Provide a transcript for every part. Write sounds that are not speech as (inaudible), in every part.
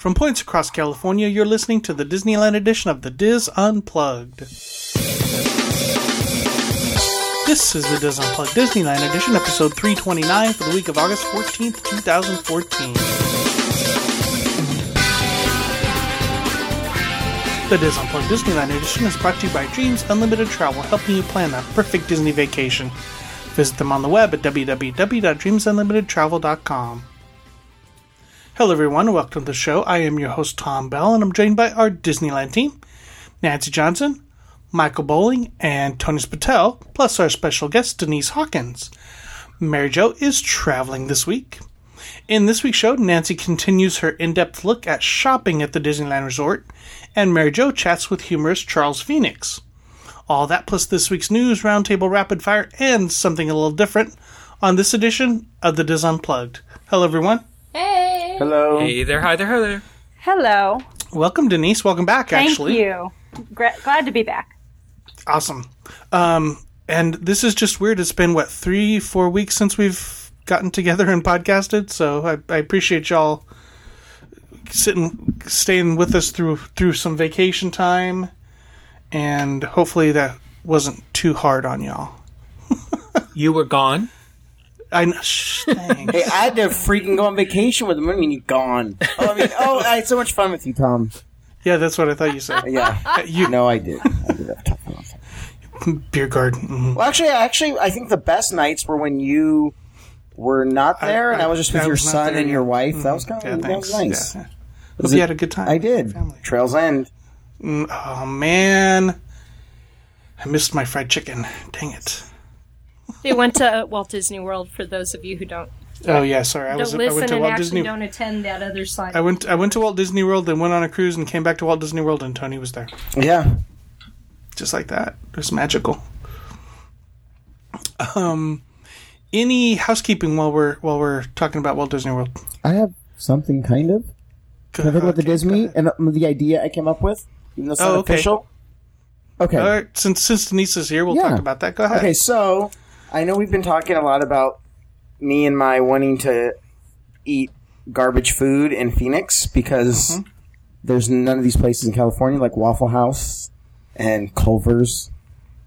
From points across California, you're listening to the Disneyland edition of the Diz Unplugged. This is the Diz Unplugged Disneyland edition, episode 329 for the week of August 14th, 2014. The Diz Unplugged Disneyland edition is brought to you by Dreams Unlimited Travel, helping you plan that perfect Disney vacation. Visit them on the web at www.dreamsunlimitedtravel.com. Hello, everyone. Welcome to the show. I am your host, Tom Bell, and I'm joined by our Disneyland team Nancy Johnson, Michael Bowling, and Tony Patel, plus our special guest, Denise Hawkins. Mary Jo is traveling this week. In this week's show, Nancy continues her in depth look at shopping at the Disneyland Resort, and Mary Jo chats with humorist Charles Phoenix. All that plus this week's news, roundtable rapid fire, and something a little different on this edition of the Diz Unplugged. Hello, everyone. Hey. Hello. Hey there, hi there, hi there. Hello. Welcome, Denise. Welcome back, actually. Thank actually. you. Gra- glad to be back. Awesome. Um, and this is just weird. It's been, what, three, four weeks since we've gotten together and podcasted, so I, I appreciate y'all sitting, staying with us through through some vacation time, and hopefully that wasn't too hard on y'all. (laughs) You were gone. I know. Shh, thanks. Hey, I had to freaking go on vacation with him. I mean, you gone. Oh, I mean, oh, I had so much fun with you, Tom. yeah, that's what I thought you said. Yeah. (laughs) You No, I did. I did have beer garden. mhm. Well, actually, actually, I think the best nights were when you were not there, and I was just with I your son and your yeah. wife. That was kind Yeah, of that thanks. was nice. Yeah. Hope you had a good time. I did. Family. Trails End. Oh man, I missed my fried chicken. Dang it. They went to Walt Disney World for those of you who don't Oh yeah, sorry. I don't was. I listen went to and Walt actually Disney. don't attend that other side. I went. I went to Walt Disney World, then went on a cruise and came back to Walt Disney World, and Tony was there, Yeah. just like that. It was magical. Um, any housekeeping while we're while we're talking about Walt Disney World? I have something kind of. Can I talk about the Disney and the idea I came up with, even though it's Oh, not okay. official? Okay. All right, since since Denise is here, we'll Yeah. talk about that. Go ahead. Okay, so I know we've been talking a lot about me and my wanting to eat garbage food in Phoenix because Mm-hmm. there's none of these places in California like Waffle House and Culver's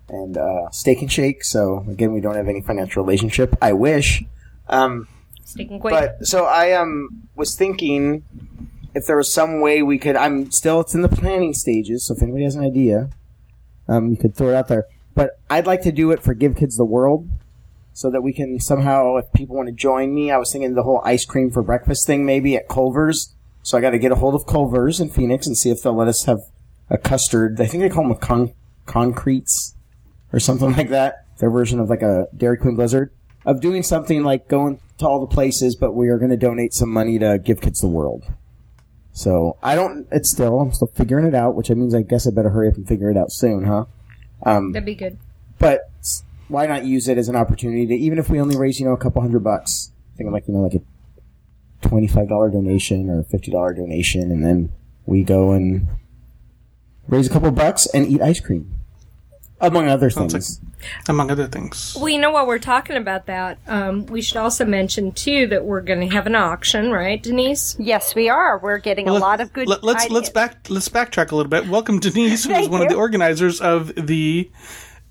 and uh, Steak and Shake. So again, we don't have any financial relationship. I wish. Um, Sticking quick. but so I um was thinking if there was some way we could. I'm still it's in the planning stages. So if anybody has an idea, um, you could throw it out there. But I'd like to do it for Give Kids the World, so that we can somehow, if people want to join me, I was thinking the whole ice cream for breakfast thing maybe at Culver's. So I got to get a hold of Culver's in Phoenix and see if they'll let us have a custard. I think they call them con- concretes or something like that. Their version of like a Dairy Queen Blizzard of doing something like going to all the places, but we are going to donate some money to Give Kids the World. So I don't. It's still I'm still figuring it out, which means I guess I better hurry up and figure it out soon, huh? Um, That'd be good. but why not use it as an opportunity to even if we only raise you know a couple hundred bucks, thinking like you know like a twenty five dollar donation or a fifty dollar donation, and then we go and raise a couple bucks and eat ice cream, among other Sounds things. Among other things. Well, you know while we're talking about that. Um, we should also mention too that we're going to have an auction, right, Denise? Yes, we are. We're getting a lot of good. Let, us ideas. let's back let's backtrack a little bit. Welcome Denise, who is Thank one of the organizers of the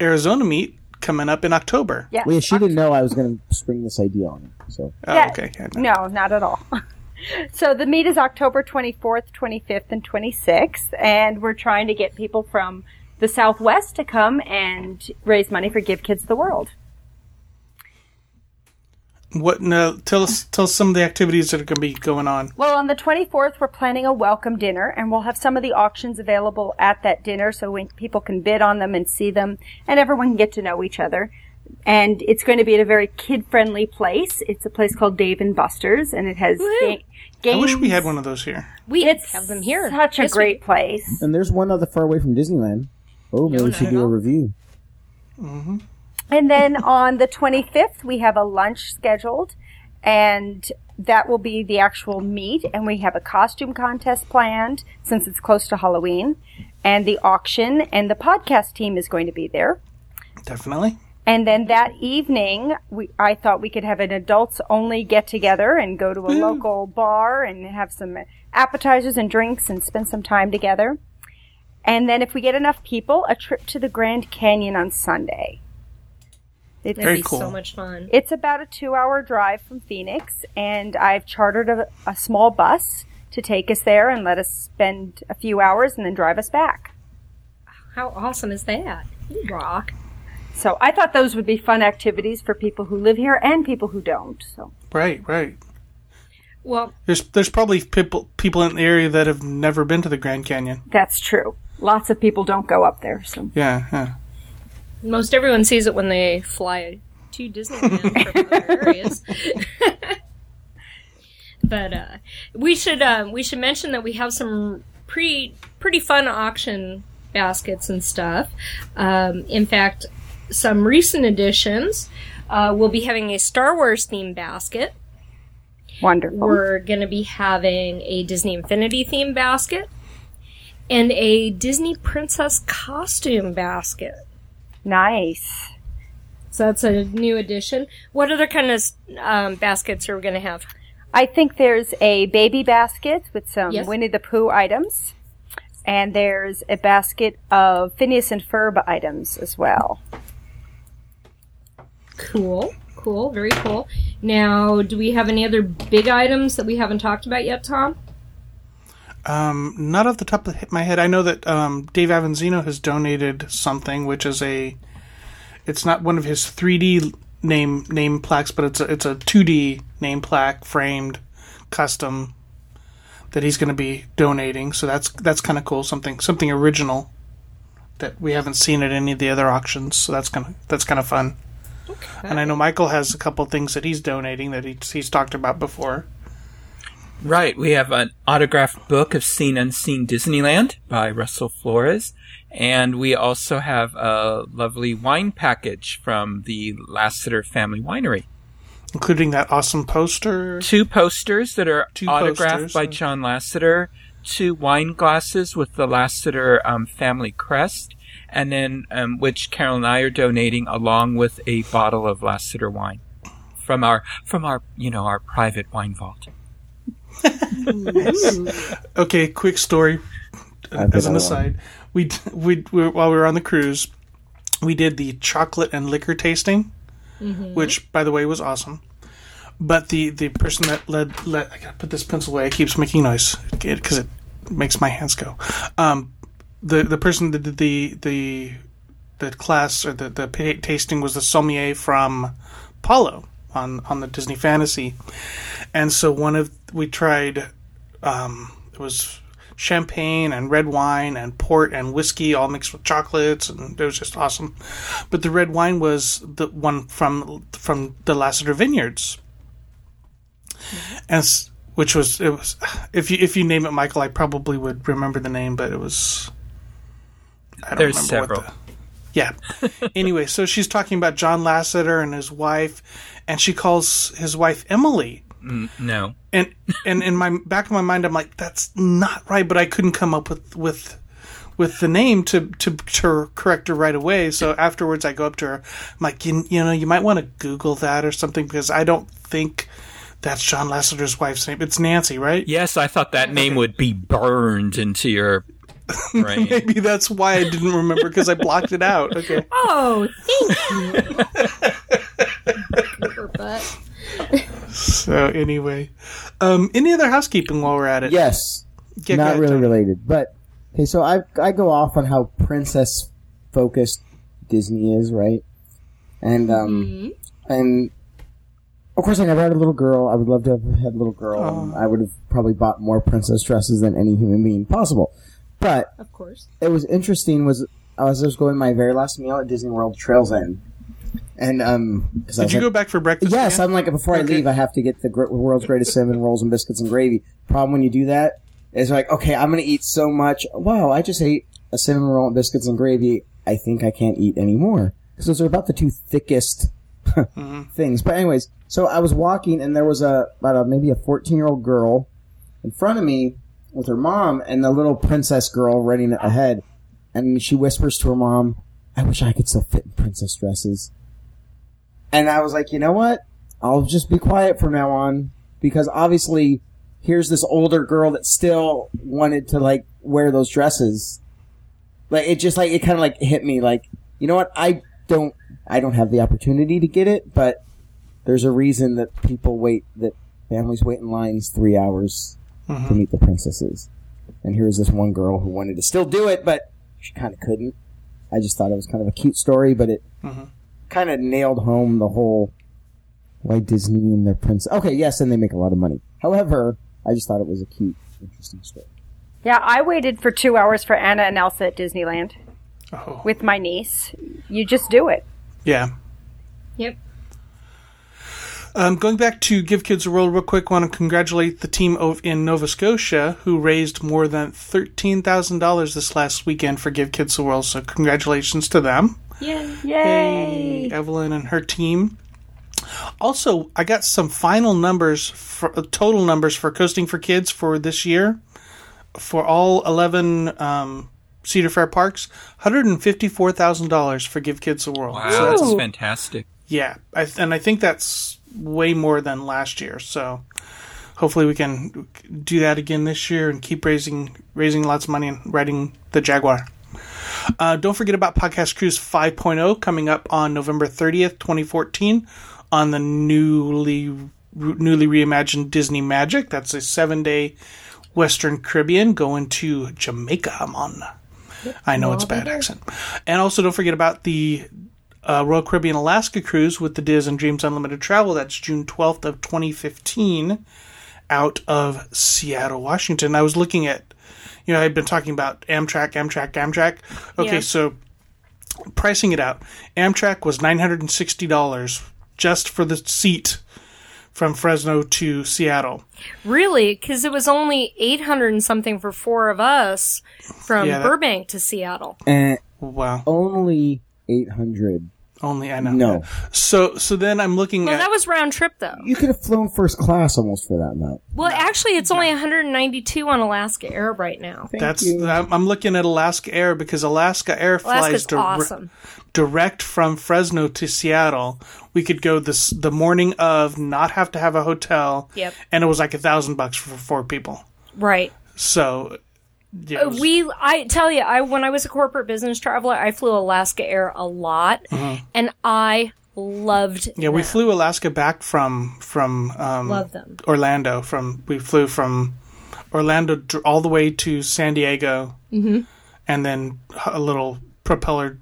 Arizona meet coming up in October. Yes. Well, yeah, she didn't know I was going to spring this idea on her. So Oh, Yeah. okay. Yeah, no. No, not at all. (laughs) so the meet is October 24th, 25th, and 26th, and we're trying to get people from the Southwest to come and raise money for Give Kids the World. What? No. Tell us. Tell us some of the activities that are going to be going on. Well, on the 24th, we're planning a welcome dinner, and we'll have some of the auctions available at that dinner so we, people can bid on them and see them, and everyone can get to know each other. And it's going to be at a very kid-friendly place. It's a place called Dave and Buster's, and it has ga- games. I wish we had one of those here. We It's have them here. Such a Yes, we- great place. and there's one other far away from Disneyland. Oh, maybe we should do a all. review. Mm-hmm. And then on the 25th, we have a lunch scheduled, and that will be the actual meet. And we have a costume contest planned since it's close to Halloween, and the auction, and the podcast team is going to be there. Definitely. And then that evening, we, I thought we could have an adults only get together and go to a mm. local bar and have some appetizers and drinks and spend some time together. And then if we get enough people, a trip to the Grand Canyon on Sunday. It's, That'd Very be cool. so much fun. it's about a two hour drive from Phoenix, and I've chartered a, a small bus to take us there and let us spend a few hours and then drive us back. How awesome is that? You rock. So I thought those would be fun activities for people who live here and people who don't. So Right, right. Well, There's there's probably people people in the area that have never been to the Grand Canyon. that's true. Lots of people don't go up there. So Yeah, yeah. most everyone sees it when they fly to Disneyland from other areas. (laughs) but uh, we should uh, we should mention that we have some pretty pretty fun auction baskets and stuff. Um, in fact, some recent additions. Uh, we'll be having a Star Wars themed basket. wonderful. We're going to be having a Disney Infinity theme basket and a Disney Princess costume basket. Nice. So that's a new addition. What other kind of um, baskets are we going to have? I think there's a baby basket with some Yes. Winnie the Pooh items. And there's a basket of Phineas and Ferb items as well. Cool. Cool. Very cool. Now, do we have any other big items that we haven't talked about yet, Tom? Um, not off the top of my head, I know that um, Dave Avanzino has donated something, which is a. It's not one of his 3D name name plaques, but it's a it's a 2D name plaque framed, custom, that he's going to be donating. So that's that's kind of cool. Something something original that we haven't seen at any of the other auctions. So that's kind of that's kind of fun. Okay. And I know Michael has a couple things that he's donating that he's, he's talked about before. Right. We have an autographed book of Seen Unseen Disneyland by Russell Flores. And we also have a lovely wine package from the Lasseter Family Winery. including that awesome poster. Two posters that are Two autographed posters, by John Lasseter. Two wine glasses with the Lasseter um, family crest. And then, um, which Carol and I are donating along with a bottle of Lasseter wine from our, from our, you know, our private wine vault. (laughs) Okay, quick story. As an aside, we we, we while we were on the cruise, we did the chocolate and liquor tasting, which by the way was awesome. But the the person that led led I gotta put this pencil away. It keeps making noise because it makes my hands go. Um, the the person that did the the the class or the the tasting was the sommelier from Palo on on the Disney Fantasy, and so one of we tried um, it was champagne and red wine and port and whiskey all mixed with chocolates and it was just awesome. But the red wine was the one from from the Lasseter Vineyards. And which was it was if you if you name it Michael I probably would remember the name but it was I don't There's remember what several. the- yeah. (laughs) anyway, so she's talking about John Lasseter and his wife, and she calls his wife Emily. Mm, no. And and in my back of my mind, I'm like, that's not right. But I couldn't come up with with with the name to to, to correct her right away. So afterwards, I go up to her. I'm like, you, you know, you might want to Google that or something because I don't think that's John Lasseter's wife's name. It's Nancy, right? Yes, I thought that name would be burned into your (laughs) brain. Maybe that's why I didn't remember because I blocked it out. Okay. (laughs) Oh, thank you. Butt. So anyway, um, any other housekeeping while we're at it? Yes. Yeah, go not really Tony. related, but okay. So I I go off on how princess focused Disney is, right? And um and of course I never had a little girl. I would love to have had a little girl. and I would have probably bought more princess dresses than any human being possible. But Of course. it was interesting was I was just going my very last meal at Disney World Trails End, and um, Did was you like- go back for breakfast? Yes, again? I'm like before I leave, I have to get the gr- world's greatest cinnamon rolls and biscuits and gravy. Problem when you do that is like, okay, I'm gonna eat so much. Wow, I just ate a cinnamon roll and biscuits and gravy. I think I can't eat anymore because those are about the two thickest (laughs) things. But anyways, so I was walking and there was a about a, maybe a 14 year old girl in front of me with her mom and the little princess girl running ahead, and she whispers to her mom, "I wish I could still fit in princess dresses." And I was like, you know what? I'll just be quiet from now on because obviously here's this older girl that still wanted to like wear those dresses. Like it just like it kind of like hit me like you know what I don't I don't have the opportunity to get it, but there's a reason that people wait that families wait in lines three hours Mm-hmm. to meet the princesses. And here was this one girl who wanted to still do it, but she kind of couldn't. I just thought it was kind of a cute story, but it mm-hmm. kind of nailed home the whole why Disney and their prince. Okay, yes, and they make a lot of money. However, I just thought it was a cute, interesting story. Yeah, I waited for two hours for Anna and Elsa at Disneyland Oh. with my niece. You just do it. Yeah. Yep. Um, going back to Give Kids a World real quick, want to congratulate the team ov- in Nova Scotia who raised more than $13,000 this last weekend for Give Kids a World. so congratulations to them. Yeah. Yay! Evelyn and her team. Also, I got some final numbers, for, uh, total numbers for Coasting for Kids for this year. For all 11 um, Cedar Fair parks, $154,000 for Give Kids a World. Wow, So that's that's fantastic. Yeah, I, and I think that's way more than last year. So hopefully we can do that again this year and keep raising raising lots of money and riding the Jaguar. Uh, don't forget about Podcast Cruise 5.0 coming up on November 30th, 2014, on the newly newly reimagined Disney Magic. That's a seven day Western Caribbean going to Jamaica. I'm on. I know it's a bad accent. And also, don't forget about the uh, Royal Caribbean Alaska cruise with the Diz and Dreams Unlimited Travel. That's June 12th of 2015 out of Seattle, Washington. I was looking at, you know, I've been talking about Amtrak, Amtrak, Amtrak. Okay, Yeah. so pricing it out, Amtrak was $960 just for the seat from Fresno to Seattle. Really? Because it was only 800 and something for four of us from Yeah, that- Burbank to Seattle. And Wow. only 800. Only I know. No. So so then I'm looking Well, at that was round trip though. You could have flown first class almost for that amount. Well, actually, it's only 192 on Alaska Air right now. Thank That's you. I'm I'm looking at Alaska Air because Alaska Air flies Alaska's dir- awesome. direct from Fresno to Seattle. We could go this the morning of, not have to have a hotel. Yep. And it was like a thousand bucks for four people. Right. So yeah, was- We, I tell you, I when I was a corporate business traveler, I flew Alaska Air a lot, and I loved. Mm-hmm. yeah, we flew Alaska back from from um, Love them. Orlando. From we flew from Orlando all the way to San Diego, mm-hmm. and then a little propeller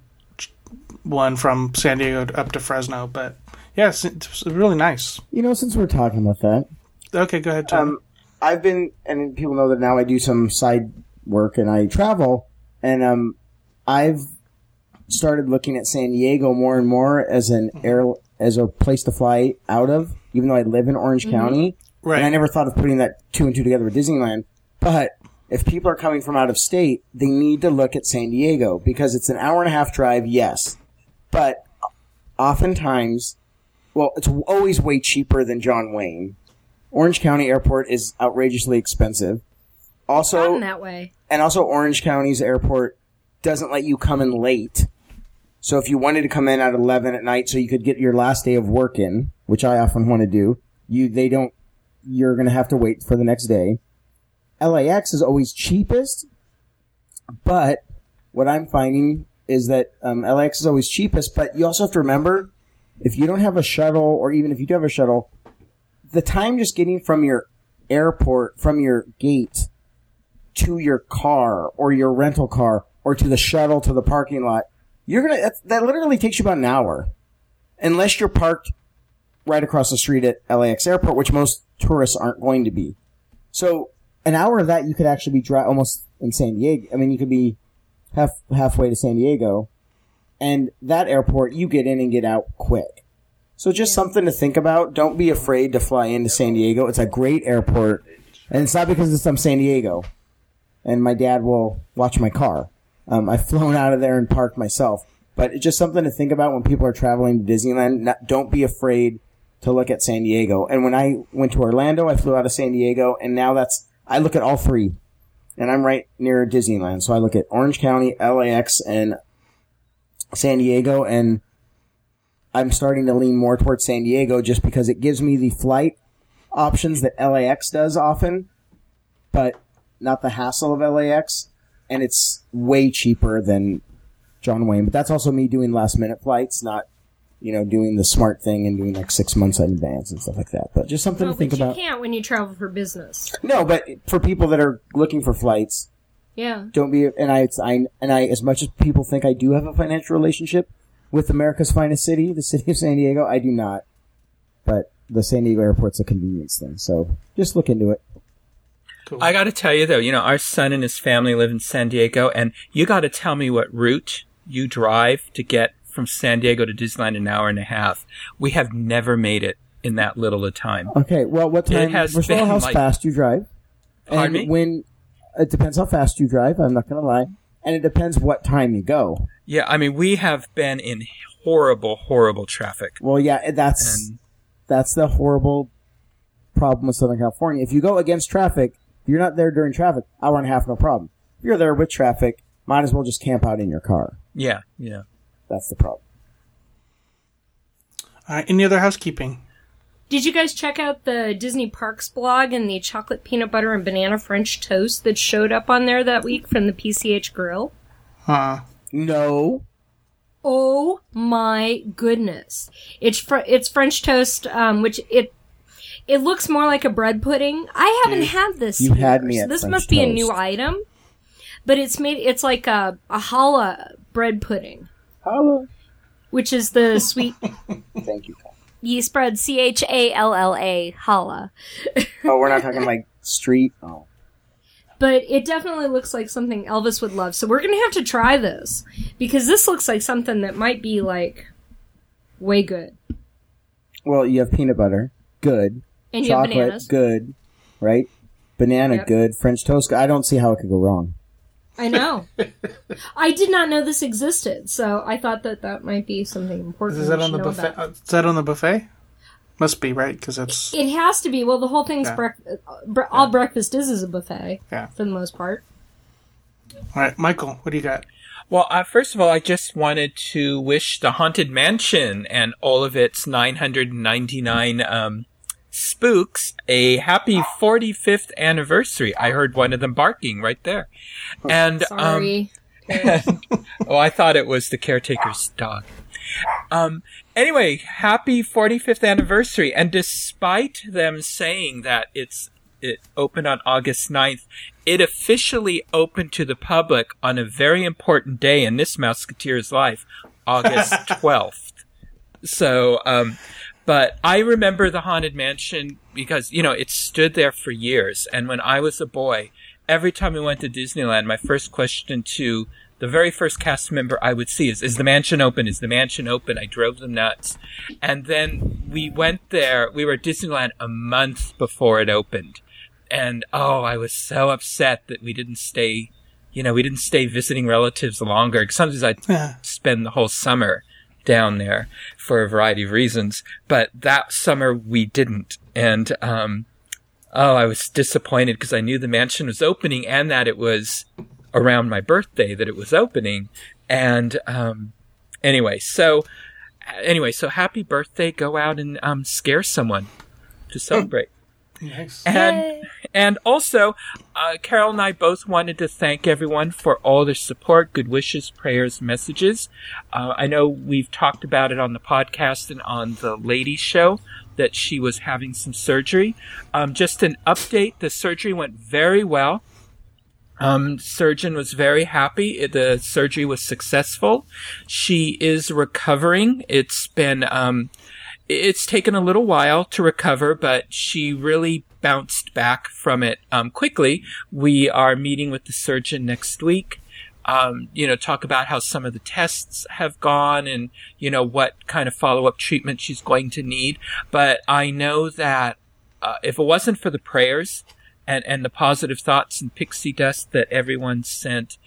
one from San Diego up to Fresno. But yes, it was really nice. You know, since we're talking about that, Okay, go ahead, Tom. um, I've been, and people know that now I do some side work and I travel, and um, I've started looking at San Diego more and more as an air as a place to fly out of, even though I live in Orange County. Right. And I never thought of putting that two and two together with Disneyland. But if people are coming from out of state, they need to look at San Diego because it's an hour and a half drive, yes. But oftentimes, well, it's always way cheaper than John Wayne. Orange County Airport is outrageously expensive. Also, that way. and also Orange County's airport doesn't let you come in late. So if you wanted to come in at 11 at night so you could get your last day of work in, which I often want to do, you, they don't, you're going to have to wait for the next day. LAX is always cheapest, but what I'm finding is that um, LAX is always cheapest, but you also have to remember if you don't have a shuttle or even if you do have a shuttle, the time just getting from your airport, from your gate to your car or your rental car or to the shuttle to the parking lot, you're gonna that, that literally takes you about an hour, unless you're parked right across the street at LAX airport, which most tourists aren't going to be. So an hour of that you could actually be dri- almost in San Diego. I mean, you could be half halfway to San Diego, and that airport you get in and get out quick. So just something to think about. Don't be afraid to fly into San Diego. It's a great airport, and it's not because it's from San Diego and my dad will watch my car. Um, I've flown out of there and parked myself, but it's just something to think about when people are traveling to Disneyland. Not, don't be afraid to look at San Diego. And when I went to Orlando, I flew out of San Diego, and now that's I look at all three, and I'm right near Disneyland, so I look at Orange County, LAX, and San Diego, and I'm starting to lean more towards San Diego just because it gives me the flight options that LAX does often, but not the hassle of LAX, and it's way cheaper than John Wayne. But that's also me doing last minute flights, not you know doing the smart thing and doing like six months in advance and stuff like that. But just something Well, to think but you about. can't when you travel for business. No, but for people that are looking for flights, Yeah. don't be and I, I and I as much as people think I do have a financial relationship with America's finest city, the city of San Diego, I do not. But the San Diego airport's a convenience thing, so just look into it. I got to tell you though, you know, our son and his family live in San Diego, and you got to tell me what route you drive to get from San Diego to Disneyland in an hour and a half. We have never made it in that little a time. Okay, well, what It time? has First of all, been, how like- fast you drive, Pardon and me? when it depends how fast you drive. I'm not gonna lie, and it depends what time you go. Yeah, I mean, we have been in horrible, horrible traffic. Well, yeah, that's And that's the horrible problem with Southern California. If you go against traffic, if you're not there during traffic, hour and a half, no problem. If you're there with traffic, might as well just camp out in your car. yeah, yeah. That's the problem. All right, any other housekeeping? Did you guys check out the Disney Parks blog and the chocolate peanut butter and banana French toast that showed up on there that week from the PCH Grill? Huh. No. Oh my goodness! It's fr- it's French toast, um, which it it looks more like a bread pudding. I haven't had this. You had me so this French must be a new item, but it's made. It's like a a challah bread pudding, Hello. which is the sweet (laughs) Thank you. yeast bread. C H A L L A challah. (laughs) Oh, we're not talking like street. Oh. but it definitely looks like something Elvis would love. So we're gonna have to try this because this looks like something that might be like way good. Well, you have peanut butter, good. And you have Chocolate, bananas. good. Right? Banana, Yep. good. French toast. I don't see how it could go wrong. I know. I did not know this existed, so I thought that that might be something important. is that we on the know buffet? about. Is that on the buffet? Must be right because it's It has to be. Well, the whole thing's Yeah. brec- uh, bre- all breakfast is is a buffet yeah. for the most part. All right, Michael, what do you got? Well, uh, first of all, I just wanted to wish the Haunted Mansion and all of its 999 um, spooks a happy 45th anniversary. I heard one of them barking right there. And um, Sorry. (laughs) oh, I thought it was the caretaker's dog. Um, anyway, happy 45th anniversary. And despite them saying that it's, it opened on August 9th, it officially opened to the public on a very important day in this Musketeer's life, August (laughs) 12th. So, um, but I remember the Haunted Mansion because, you know, it stood there for years. And when I was a boy, every time we went to Disneyland, my first question to the very first cast member I would see is, is the mansion open? Is the mansion open? I drove them nuts. And then we went there. We were at Disneyland a month before it opened. And oh, I was so upset that we didn't stay, you know, we didn't stay visiting relatives longer. Sometimes I'd Yeah. spend the whole summer down there for a variety of reasons. But that summer we didn't. And, um, oh, I was disappointed because I knew the mansion was opening and that it was around my birthday that it was opening. And, um, anyway, so, anyway, so happy birthday. Go out and, um, scare someone to celebrate. Nice. And and also, uh, Carol and I both wanted to thank everyone for all their support, good wishes, prayers, messages. Uh, I know we've talked about it on the podcast and on the ladies show that she was having some surgery. Um, just an update: the surgery went very well. Um, surgeon was very happy. The surgery was successful. She is recovering. It's been, um, it's taken a little while to recover, but she really bounced back from it um, quickly. We are meeting with the surgeon next week. Um, you know, talk about how some of the tests have gone and, you know, what kind of follow up treatment she's going to need. But I know that uh, if it wasn't for the prayers and, and the positive thoughts and pixie dust that everyone sent,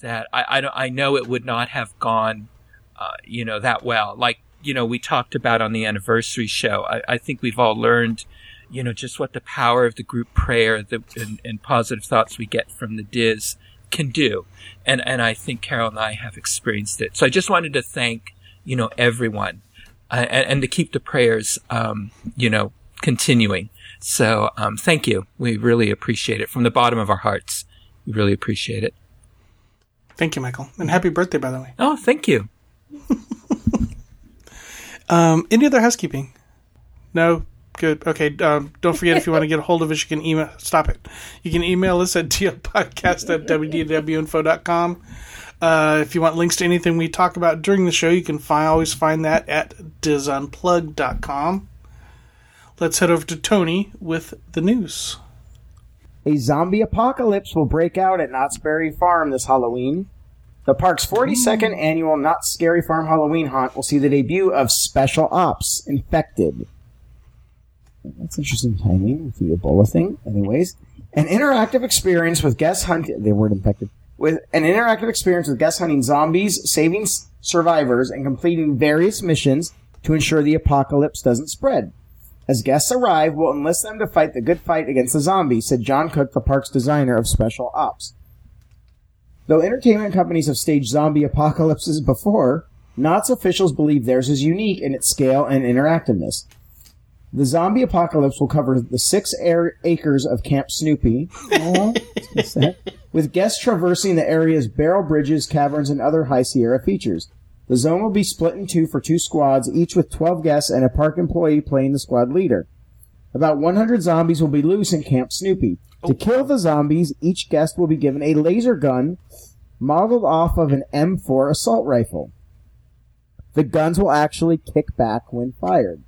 that I, I, I know it would not have gone, uh, you know, that well. Like, you know, we talked about on the anniversary show. I, I think we've all learned, you know, just what the power of the group prayer the, and, and positive thoughts we get from the Diz can do. And, and I think Carol and I have experienced it. So I just wanted to thank, you know, everyone uh, and, and to keep the prayers, um, you know, continuing. So um, thank you. We really appreciate it from the bottom of our hearts. We really appreciate it. Thank you, Michael, and happy birthday, by the way. Oh, thank you. (laughs) Um, any other housekeeping? No. Good. Okay. Um, don't forget if you want to get a hold of us, you can email. Stop it. You can email us at (laughs) tlpodcast at wdwinfo.com. Uh, if you want links to anything we talk about during the show, you can find, always find that at disunplug.com. Let's head over to Tony with the news. A zombie apocalypse will break out at Knott's Berry Farm this Halloween. The park's 42nd annual Knott's Scary Farm Halloween haunt will see the debut of Special Ops Infected. That's interesting timing with the Ebola thing. Anyways, an interactive experience with guest hunting. The word infected. With an interactive experience with guest hunting zombies, saving s- survivors, and completing various missions to ensure the apocalypse doesn't spread. As guests arrive, we'll enlist them to fight the good fight against the zombies, said John Cook, the park's designer of special ops. Though entertainment companies have staged zombie apocalypses before, Knott's officials believe theirs is unique in its scale and interactiveness. The zombie apocalypse will cover the six air- acres of Camp Snoopy, with guests traversing the area's barrel bridges, caverns, and other High Sierra features. The zone will be split in two for two squads, each with 12 guests and a park employee playing the squad leader. About 100 zombies will be loose in Camp Snoopy. To oh. kill the zombies, each guest will be given a laser gun modeled off of an M4 assault rifle. The guns will actually kick back when fired.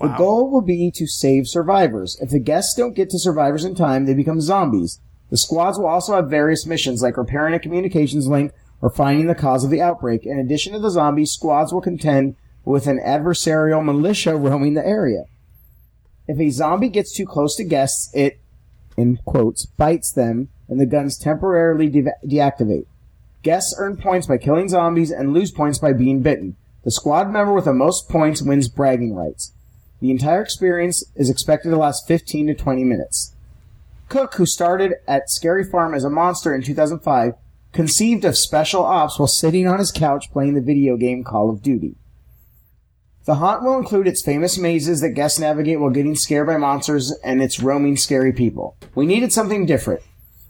The goal will be to save survivors. If the guests don't get to survivors in time, they become zombies. The squads will also have various missions like repairing a communications link or finding the cause of the outbreak. In addition to the zombies, squads will contend with an adversarial militia roaming the area. If a zombie gets too close to guests, it, in quotes, bites them and the guns temporarily de- deactivate. Guests earn points by killing zombies and lose points by being bitten. The squad member with the most points wins bragging rights. The entire experience is expected to last 15 to 20 minutes. Cook, who started at Scary Farm as a monster in 2005, conceived of special ops while sitting on his couch playing the video game Call of Duty. The haunt will include its famous mazes that guests navigate while getting scared by monsters and its roaming scary people. We needed something different,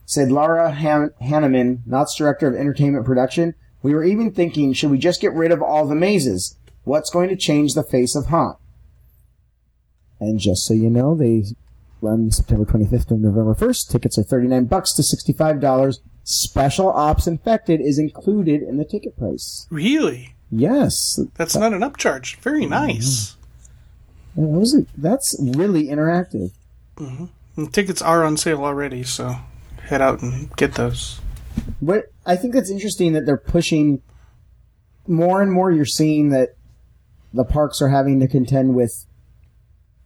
said Laura Han- Hanneman, Knott's director of entertainment production. We were even thinking, should we just get rid of all the mazes? What's going to change the face of haunt? And just so you know, they run September 25th to November 1st. Tickets are 39 bucks to $65. Special Ops Infected is included in the ticket price. Really? Yes. That's not an upcharge. Very Mm-hmm. nice. That was it. That's really interactive. And tickets are on sale already, so head out and get those. What I think that's interesting that they're pushing more and more. You're seeing that the parks are having to contend with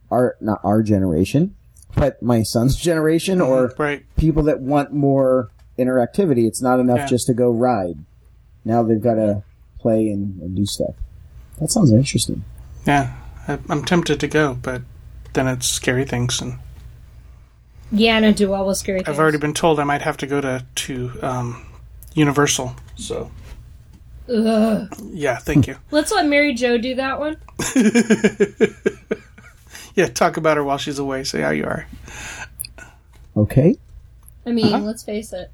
our not our generation, but my son's (laughs) generation or Right. people that want more interactivity. It's not enough Yeah. just to go ride. Now they've got to play and, and do stuff. That sounds interesting. Yeah. I, I'm tempted to go, but then it's scary things, and Yeah, and I do all the scary things. I've already been told I might have to go to to um, Universal. So Ugh. yeah, thank you. (laughs) Let's let Mary Jo do that one. (laughs) Yeah, talk about her while she's away. Say how you are. Okay. I mean, Uh-huh. let's face it.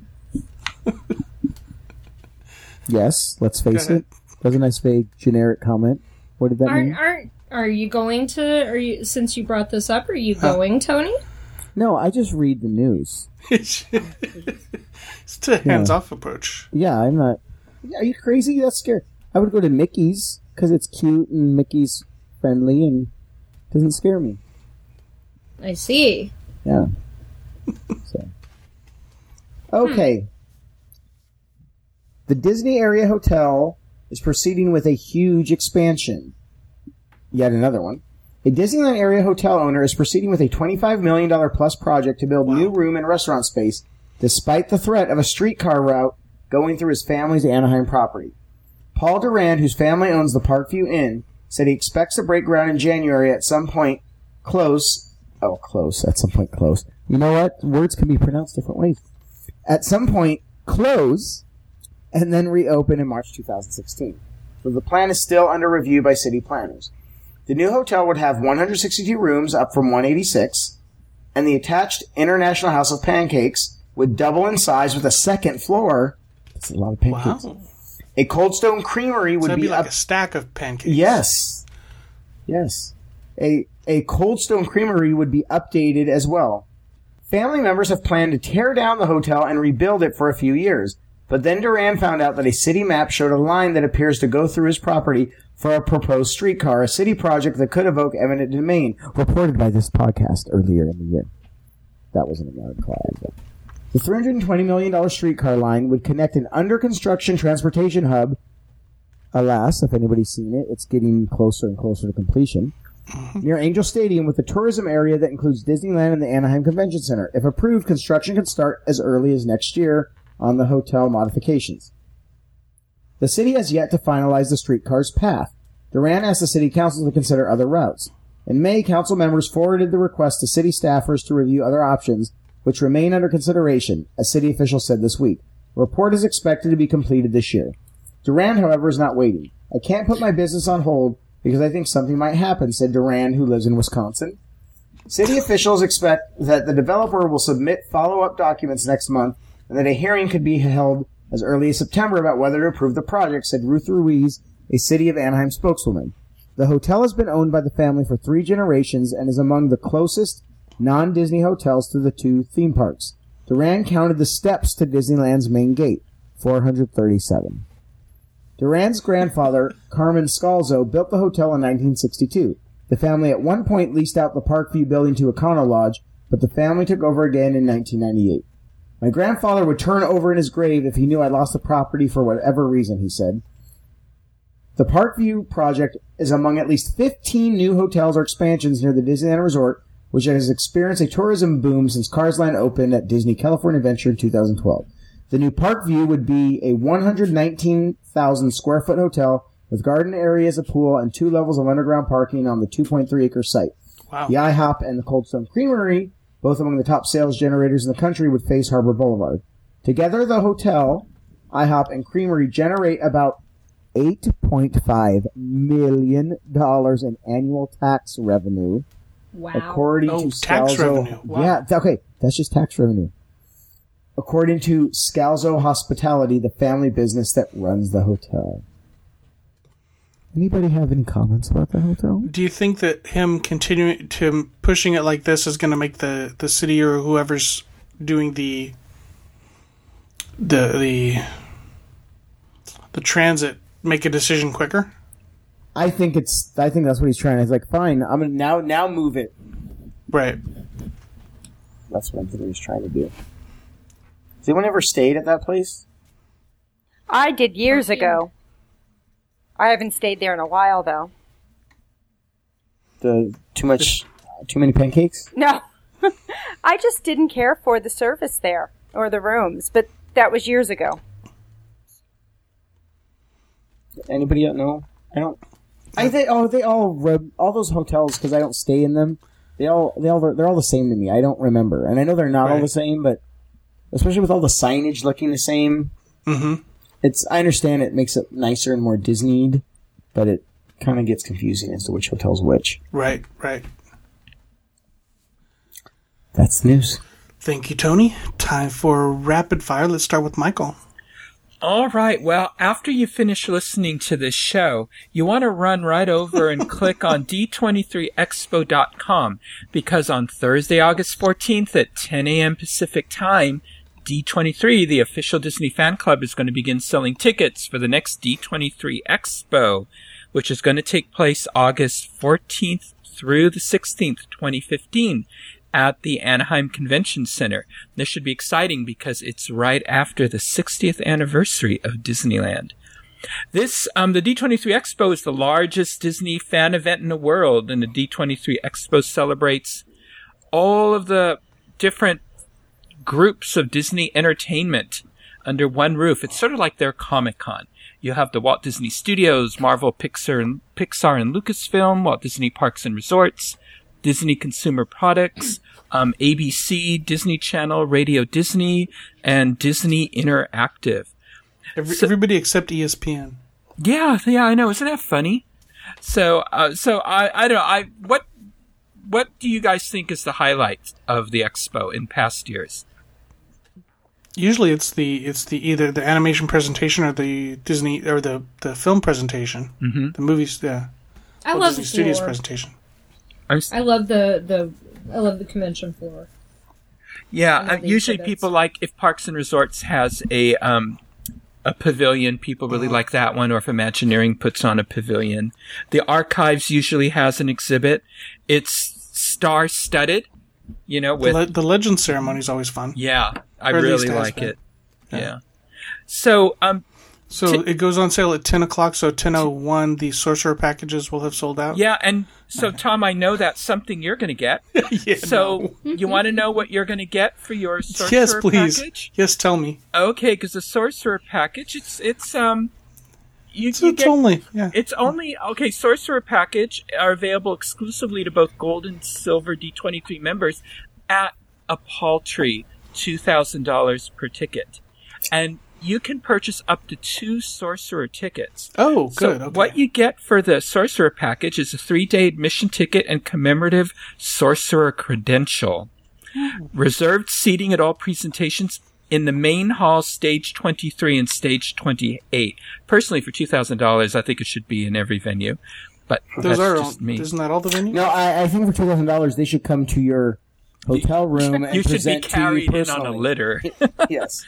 Yes. Let's face it. That was a nice vague generic comment. What did that Aren't mean? aren't are you going to? Are you since you brought this up? Are you going, Tony? No, I just read the news. (laughs) it's a hands-off approach. Yeah, I'm not. Are you crazy? That's scary. I would go to Mickey's because it's cute and Mickey's friendly and doesn't scare me. I see. Yeah. so. Okay. Hmm. The Disney Area Hotel is proceeding with a huge expansion. Yet another one. A Disneyland area hotel owner is proceeding with a $25 million plus project to build new room and restaurant space despite the threat of a streetcar route going through his family's Anaheim property. Paul Durand, whose family owns the Park Vue Inn, said he expects to break ground in January at some point close. Oh, close. At some point close. You know what? Words can be pronounced different ways. At some point close and then reopen in March 2016. So the plan is still under review by city planners. The new hotel would have 162 rooms, up from 186, and the attached International House of Pancakes would double in size with a second floor. That's a lot of pancakes. Wow. A Cold Stone Creamery would That'd be, be like up a stack of pancakes. Yes. Yes. A a Cold Stone Creamery would be updated as well. Family members have planned to tear down the hotel and rebuild it for a few years. But then Duran found out that a city map showed a line that appears to go through his property for a proposed streetcar, a city project that could evoke eminent domain, reported by this podcast earlier in the year. That wasn't an article. I. The $320 million streetcar line would connect an under construction transportation hub Alas, if anybody's seen it, it's getting closer and closer to completion. Mm-hmm. Near Angel Stadium with a tourism area that includes Disneyland and the Anaheim Convention Center. If approved, construction could start as early as next year on the hotel modifications. The city has yet to finalize the streetcar's path. Duran asked the city council to consider other routes. In May, council members forwarded the request to city staffers to review other options, which remain under consideration, a city official said this week. A report is expected to be completed this year. Duran, however, is not waiting. I can't put my business on hold because I think something might happen, said Duran, who lives in Wisconsin. City officials expect that the developer will submit follow-up documents next month and that a hearing could be held as early as September about whether to approve the project, said Ruth Ruiz, a City of Anaheim spokeswoman. The hotel has been owned by the family for three generations and is among the closest non-Disney hotels to the two theme parks. Duran counted the steps to Disneyland's main gate, 437. Duran's grandfather, Carmen Scalzo, built the hotel in 1962. The family at one point leased out the Park Vue building to Econo Lodge, but the family took over again in 1998. My grandfather would turn over in his grave if he knew I lost the property for whatever reason, he said. The Park Vue project is among at least 15 new hotels or expansions near the Disneyland Resort, which has experienced a tourism boom since Cars Land opened at Disney California Adventure in 2012. The new Park Vue would be a 119,000 square foot hotel with garden areas, a pool, and two levels of underground parking on the 2.3 acre site. Wow. The IHOP and the Cold Stone Creamery, both among the top sales generators in the country, would face Harbor Boulevard. Together, the hotel, IHOP, and Creamery generate about $8.5 million in annual tax revenue, Wow. according Oh, to tax Scalzo. revenue. Wow. Yeah, okay, that's just tax revenue. According to Scalzo Hospitality, the family business that runs the hotel. Anybody have any comments about the hotel? Do you think that him continuing to pushing it like this is going to make the the city or whoever's doing the the the the transit make a decision quicker? I think it's. I think that's what he's trying. He's like, fine, I'm gonna now now move it. Right. That's what I think he's trying to do. Has anyone ever stayed at that place? I did years ago. I haven't stayed there in a while though. The too much, too many pancakes. No. (laughs) I just didn't care for the service there or the rooms, but that was years ago. Anybody else know? I don't. I think oh they all rub all those hotels because I don't stay in them. They all they all they're all the same to me. I don't remember, and I know they're not all the same, but especially with all the signage looking the same, Mm-hmm. It's I understand it makes it nicer and more Disneyed, but it kind of gets confusing as to which hotel's which. Right. Right. That's the news. Thank you, Tony. Time for rapid fire. Let's start with Michael. All right. Well, after you finish listening to this show, you want to run right over and (laughs) click on d23expo.com because on Thursday, August 14th at 10 a.m. Pacific time, D23, the official Disney fan club, is going to begin selling tickets for the next D23 Expo, which is going to take place August 14th through the 16th, 2015 at the Anaheim Convention Center. This should be exciting because it's right after the 60th anniversary of Disneyland. This, um, the D23 Expo is the largest Disney fan event in the world, and the D23 Expo celebrates all of the different groups of Disney entertainment under one roof. It's sort of like their Comic Con. You have the Walt Disney Studios, Marvel, Pixar, and Pixar and Lucasfilm, Walt Disney Parks and Resorts, Disney Consumer Products, um, ABC, Disney Channel, Radio Disney, and Disney Interactive. Every, everybody except ESPN. Yeah, yeah, I know. Isn't that funny? So, uh, so I, I don't know. I what what do you guys think is the highlight of the expo in past years? Usually, it's the it's the either the animation presentation or the Disney or the the film presentation. Mm-hmm. The movies, yeah. I love Disney the Studios floor. presentation. I'm, s- I love the the I love the convention floor. yeah, uh, usually exhibits. people like if Parks and Resorts has a um a pavilion, people really Uh-huh. like that one. Or if Imagineering puts on a pavilion, the Archives usually has an exhibit. It's star studded, you know, The, with le- the legend ceremony is always fun. yeah, I Or at least really like been. it. Yeah. So, um, So it goes on sale at ten o'clock. So ten oh one, the sorcerer packages will have sold out. yeah, and so Tom, I know that's something you're going to get. (laughs) Yeah, So you want to know what you're going to get for your sorcerer yes, please. package? Yes, tell me. Okay, because the sorcerer package, it's it's um, you, So you it's get only yeah. it's only okay. Sorcerer package are available exclusively to both gold and silver D23 members at a paltry two thousand dollars per ticket, and you can purchase up to two sorcerer tickets. Oh, So good. okay. what you get for the sorcerer package is a three-day admission ticket and commemorative sorcerer credential. Hmm. Reserved seating at all presentations in the main hall, stage 23 and stage 28. Personally, for $2,000, I think it should be in every venue. But Those that's are just me. isn't that all the venues? No, I, I think for two thousand dollars they should come to your hotel room and You should be present to you carried in personally. on a litter. (laughs) (laughs) yes.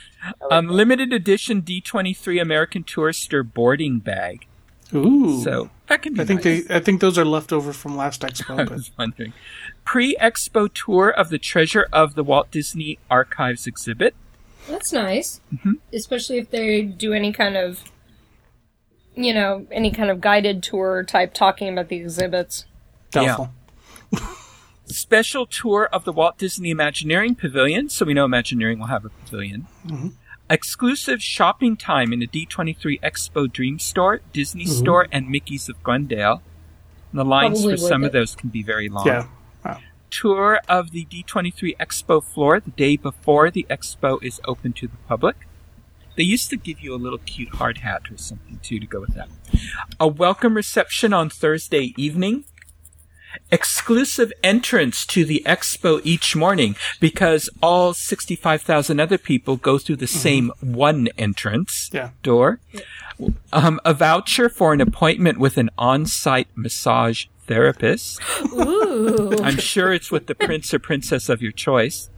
um, limited edition D23 American Tourister boarding bag. Ooh. So that can be I think nice. they I think those are left over from last expo. (laughs) I But was wondering. Pre-expo tour of the Treasure of the Walt Disney Archives exhibit. That's nice, Mm-hmm. especially if they do any kind of, you know, any kind of guided tour type talking about the exhibits. doubtful. Special tour of the Walt Disney Imagineering Pavilion. So we know Imagineering will have a pavilion. Mm-hmm. Exclusive shopping time in the D23 Expo Dream Store, Disney mm-hmm. Store, and Mickey's of Glendale. And the lines Probably for some it. of those can be very long. Yeah. Wow. tour of the D23 Expo floor the day before the expo is open to the public. They used to give you a little cute hard hat or something too to go with that. A welcome reception on Thursday evening. Exclusive entrance to the expo each morning because all 65,000 other people go through the same one entrance Yeah. door. Um, a voucher for an appointment with an on-site massage therapist. Ooh. I'm sure it's with the prince or princess of your choice.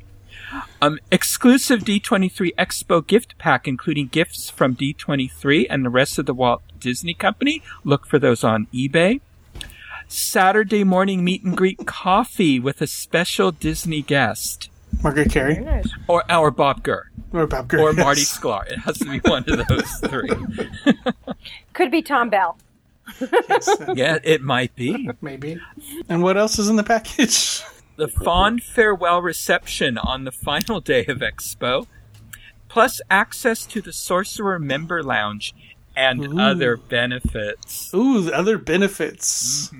Um, exclusive D23 Expo gift pack, including gifts from D23 and the rest of the Walt Disney Company. Look for those on eBay. Saturday morning meet and greet coffee with a special Disney guest. Margaret Kerry nice. Or our Bob Gurr. or Bob Gurr. Or yes. Marty Sklar. It has to be one of those three. (laughs) Could be Tom Bell. Uh, (laughs) yeah, it might be. maybe. And what else is in the package? (laughs) the fond farewell reception on the final day of Expo, plus access to the Sorcerer Member Lounge and Ooh. other benefits. Ooh, other benefits.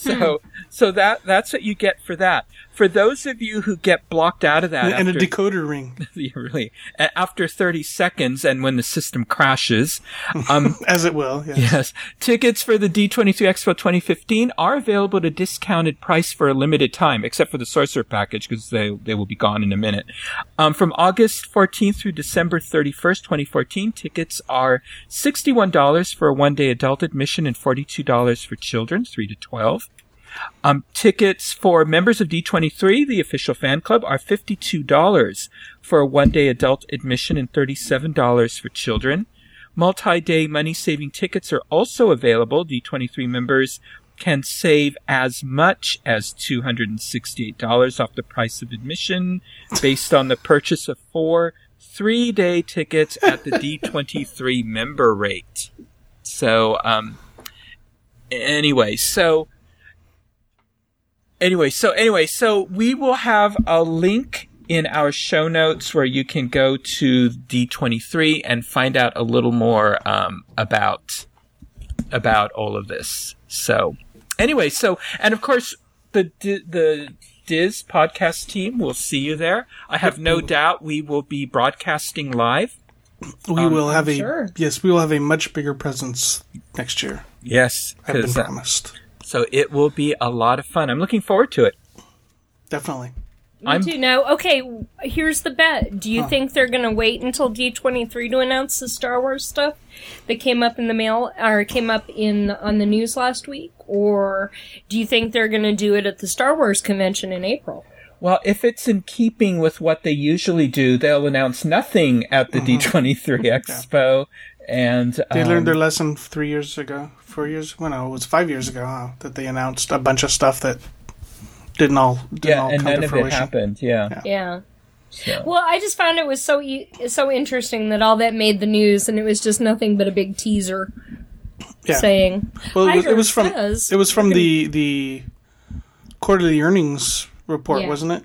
So, so that that's what you get for that. For those of you who get blocked out of that, and a decoder ring, (laughs) really after 30 seconds and when the system crashes, (laughs) um, as it will. Yes. Yes. Tickets for the D23 Expo 2015 are available at a discounted price for a limited time, except for the Sorcerer package, because they, they will be gone in a minute. Um, from August 14th through December 31st, 2014, tickets are $61 for a one-day adult admission and $42 for children, 3 to 12. Um, tickets for members of D23, the official fan club, are $52 for a one-day adult admission and $37 for children. Multi-day money-saving tickets are also available. D23 members can save as much as $268 off the price of admission based on the purchase of four three-day tickets at the (laughs) D23 member rate. So, um, anyway, so anyway, so anyway, so we will have a link in our show notes where you can go to D23 and find out a little more um, about about all of this. So anyway, so and of course the Di- the Dis podcast team will see you there. I have no doubt we will be broadcasting live. We will have a sure. yes, we will have a much bigger presence next year. Yes, I've been 'cause, uh, promised. So it will be a lot of fun. I'm looking forward to it. Definitely. Me I'm- too. Now, okay, here's the bet. Do you think they're going to wait until D23 to announce the Star Wars stuff that came up in the mail or came up in on the news last week, or do you think they're going to do it at the Star Wars convention in April? Well, if it's in keeping with what they usually do, they'll announce nothing at the D23 (laughs) Expo. And They um, learned their lesson three years ago, four years. Well, no, it was five years ago huh, that they announced a bunch of stuff that didn't all didn't yeah, all and come none to of it happened. Yeah. Yeah. So. Well, I just found it was so e- so interesting that all that made the news, and it was just nothing but a big teaser Yeah. saying. Well, it was, it was from it was from we're gonna- the the quarterly earnings report, Yeah. wasn't it?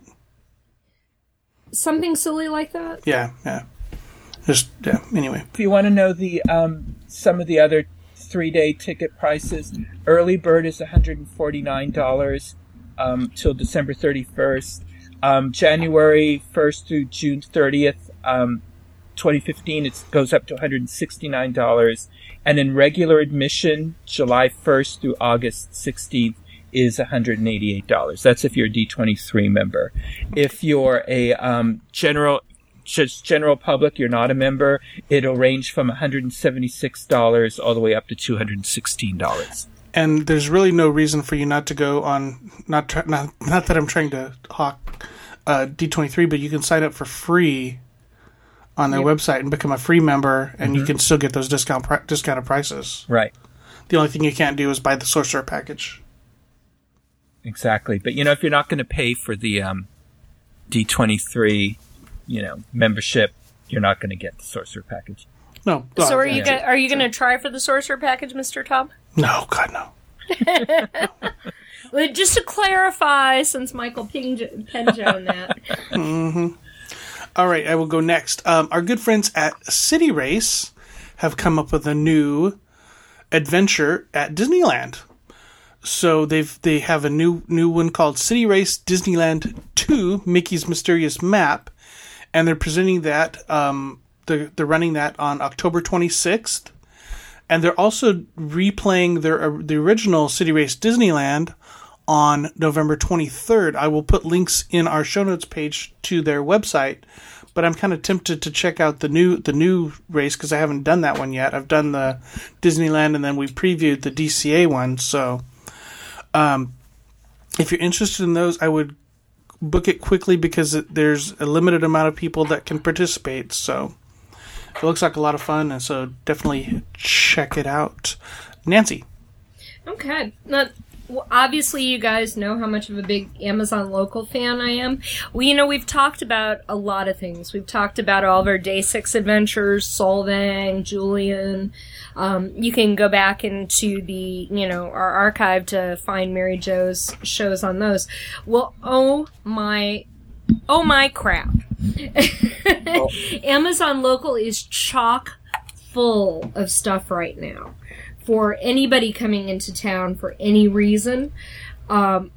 something silly like that. Yeah, yeah. Just yeah. Anyway, If you want to know the um, some of the other three day ticket prices, early bird is one hundred and forty nine dollars um, till December thirty first. Um, January first through June thirtieth, um, twenty fifteen, it goes up to one hundred and in regular admission, July first through August sixteenth is $188. That's if you're a D23 member. If you're a um, general just general public, you're not a member, it'll range from $176 all the way up to $216. and there's really no reason for you not to go on. Not try, not not that I'm trying to hawk uh, D23, but you can sign up for free on their website and become a free member, and Mm-hmm. you can still get those discount pri- discounted prices. Right. The only thing you can't do is buy the sorcerer package. Exactly. But you know, if you're not going to pay for the um, D23, you know, membership, you're not going to get the sorcerer package. No. So are you yeah. go- are you going to try for the sorcerer package, Mister Tom? No, God no. Well, just to clarify, since Michael pinged, pinged on that, (laughs) All right, I will go next. Um, our good friends at City Race have come up with a new adventure at Disneyland. So they've they have a new new one called City Race Disneyland Two: Mickey's Mysterious Map, and they're presenting that. Um, they're they're running that on October 26th, and they're also replaying their uh, the original City Race Disneyland on November 23rd. I will put links in our show notes page to their website, but I'm kind of tempted to check out the new the new race because I haven't done that one yet. I've done the Disneyland and then we previewed the DCA one. So, um, if you're interested in those, I would book it quickly because it, there's a limited amount of people that can participate. So, it looks like a lot of fun, and so definitely check it out. Nancy. okay. Not well, obviously you guys know how much of a big Amazon local fan I am. Well, you know we've talked about a lot of things. We've talked about all of our day six adventures, Solvang, Julian. Um, you can go back into the you know our archive to find Mary Jo's shows on those. Well, oh my, oh my crap! (laughs) Amazon Local is chock full of stuff right now for anybody coming into town for any reason. Um,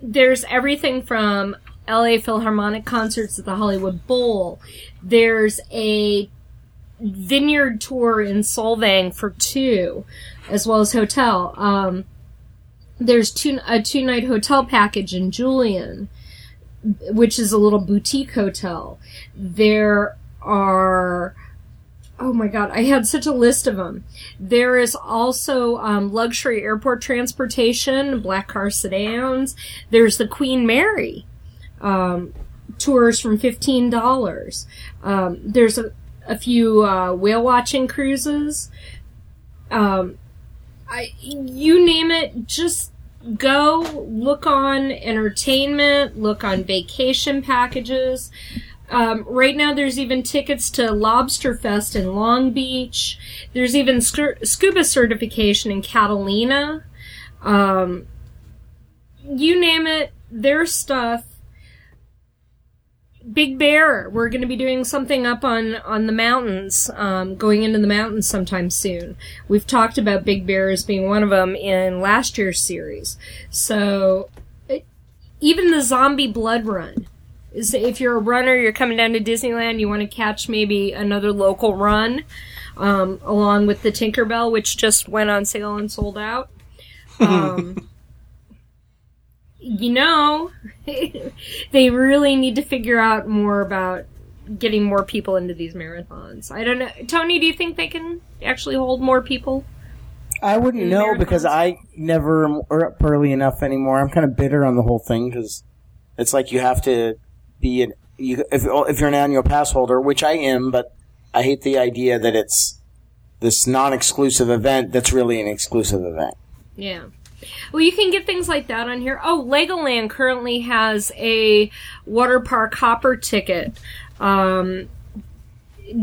there's everything from LA Philharmonic concerts at the Hollywood Bowl. There's a vineyard tour in Solvang for two, as well as hotel. Um, there's two, a two night hotel package in Julian, which is a little boutique hotel. There are Oh my god, I had such a list of them. There is also um, luxury airport transportation, black car sedans. There's the Queen Mary um, tours from fifteen dollars. Um, there's a, a few uh, whale watching cruises. Um, I you name it, just go look on entertainment, look on vacation packages. Um, right now, there's even tickets to Lobster Fest in Long Beach. There's even scu- scuba certification in Catalina. Um, you name it, there's stuff. Big Bear, we're going to be doing something up on on the mountains, um, going into the mountains sometime soon. We've talked about Big Bear as being one of them in last year's series. So, it, even the Zombie Blood Run is if you're a runner, you're coming down to Disneyland, you want to catch maybe another local run. um, along with the Tinkerbell, which just went on sale and sold out. (laughs) Um, you know, (laughs) they really need to figure out more about getting more people into these marathons. I don't know. Tony, do you think they can actually hold more people? I wouldn't know because? I never am up early enough anymore. I'm kind of bitter on the whole thing because it's like you have to be an you, if oh, if you're an annual pass holder, which I am, but I hate the idea that it's this non-exclusive event that's really an exclusive event. Yeah. Well, you can get things like that on here. Oh, Legoland currently has a water park hopper ticket um,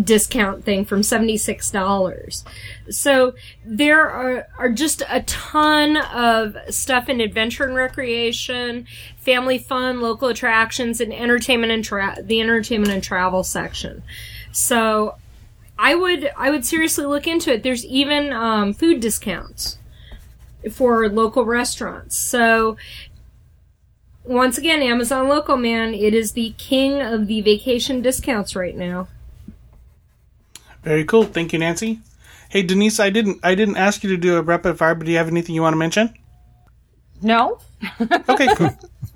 discount thing from $76. So there are, are just a ton of stuff in adventure and recreation, family fun, local attractions, and entertainment and tra- the entertainment and travel section. So I would I would seriously look into it. There's even um, food discounts for local restaurants. So once again, Amazon Local Man, it is the king of the vacation discounts right now. Very cool. Thank you, Nancy. Hey, Denise, I didn't I didn't ask you to do a rapid fire, but do you have anything you want to mention? No? (laughs) Okay, cool.